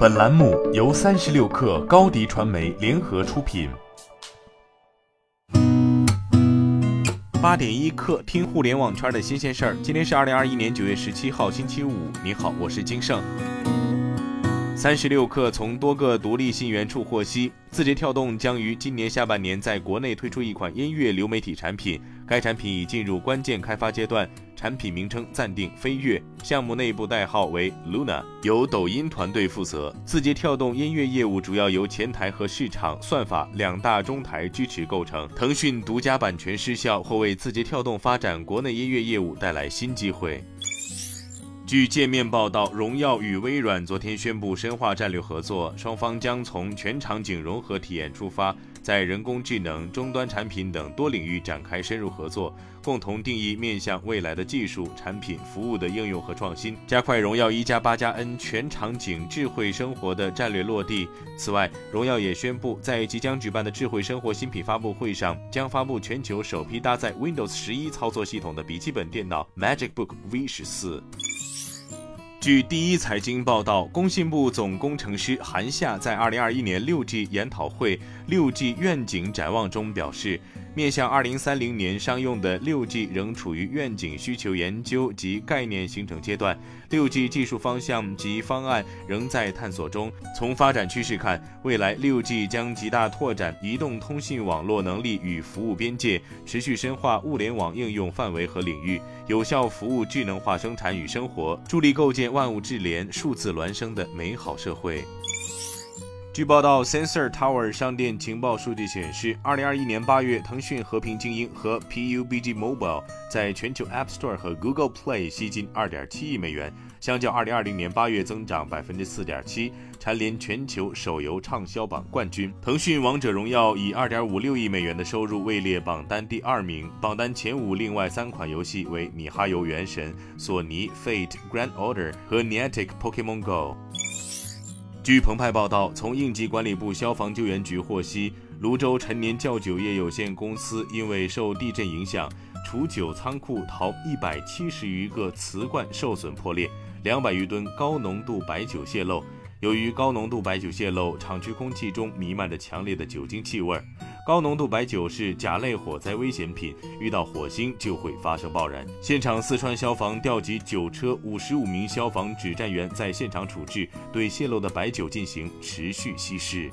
本栏目由三十六氪高低传媒联合出品。八点一刻，听互联网圈的新鲜事儿。今天是二零二一年九月十七号，星期五。你好，我是金盛。三十六氪从多个独立信源处获悉，字节跳动将于今年下半年在国内推出一款音乐流媒体产品，该产品已进入关键开发阶段，产品名称暂定飞跃，项目内部代号为 Luna，由抖音团队负责。字节跳动音乐业务主要由前台和市场、算法两大中台支持构成。腾讯独家版权失效，或为字节跳动发展国内音乐业务带来新机会。据界面报道，荣耀与微软昨天宣布深化战略合作，双方将从全场景融合体验出发，在人工智能、终端产品等多领域展开深入合作，共同定义面向未来的技术、产品、服务的应用和创新，加快荣耀一加八加 N 全场景智慧生活的战略落地。此外，荣耀也宣布，在即将举办的智慧生活新品发布会上，将发布全球首批搭载 Windows 十一操作系统的笔记本电脑 MagicBook V 十四。据第一财经报道，工信部总工程师韩夏在二零二一年六 G 研讨会六 G 愿景展望中表示。面向二零三零年商用的六 G 仍处于愿景需求研究及概念形成阶段，六 G 技术方向及方案仍在探索中。从发展趋势看，未来六 G 将极大拓展移动通信网络能力与服务边界，持续深化物联网应用范围和领域，有效服务智能化生产与生活，助力构建万物智联、数字孪生的美好社会。据报道，Sensor Tower 商店情报数据显示，二零二一年八月，腾讯和平精英和 PUBG Mobile 在全球 App Store 和 Google Play 吸金二点七亿美元，相较二零二零年八月增长百分之四点七，蝉联全球手游畅销榜冠军。腾讯王者荣耀以二点五六亿美元的收入位列榜单第二名，榜单前五另外三款游戏为米哈游原神、索尼 Fate Grand Order 和 Niantic Pokemon Go。据澎湃报道，从应急管理部消防救援局获悉，泸州陈年窖酒业有限公司因为受地震影响，储酒仓库陶一百七十余个瓷罐受损破裂，两百余吨高浓度白酒泄漏。由于高浓度白酒泄漏，厂区空气中弥漫着强烈的酒精气味。高浓度白酒是甲类火灾危险品，遇到火星就会发生爆燃。现场，四川消防调集九车五十五名消防指战员在现场处置，对泄漏的白酒进行持续稀释。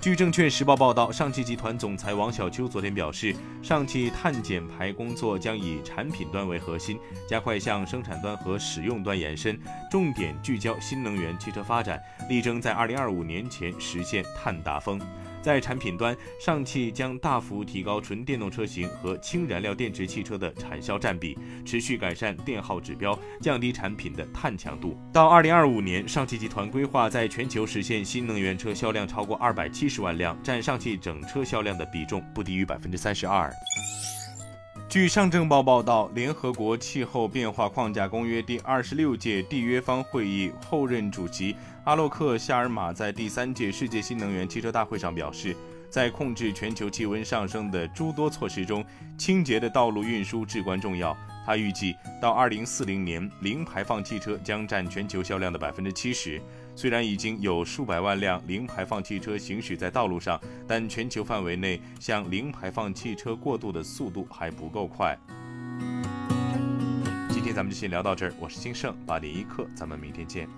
据证券时报报道，上汽集团总裁王小秋昨天表示，上汽碳减排工作将以产品端为核心，加快向生产端和使用端延伸，重点聚焦新能源汽车发展，力争在二零二五年前实现碳达峰。在产品端，上汽将大幅提高纯电动车型和氢燃料电池汽车的产销占比，持续改善电耗指标，降低产品的碳强度。到二零二五年，上汽集团规划在全球实现新能源车销量超过二百七十万辆，占上汽整车销量的比重不低于百分之三十二。据上证报报道，联合国气候变化框架公约第二十六届缔约方会议后任主席阿洛克·夏尔马在第三届世界新能源汽车大会上表示，在控制全球气温上升的诸多措施中，清洁的道路运输至关重要。他预计到二零四零年，零排放汽车将占全球销量的百分之七十。虽然已经有数百万辆零排放汽车行驶在道路上，但全球范围内向零排放汽车过渡的速度还不够快。今天咱们就先聊到这儿，我是金盛八点一刻，咱们明天见。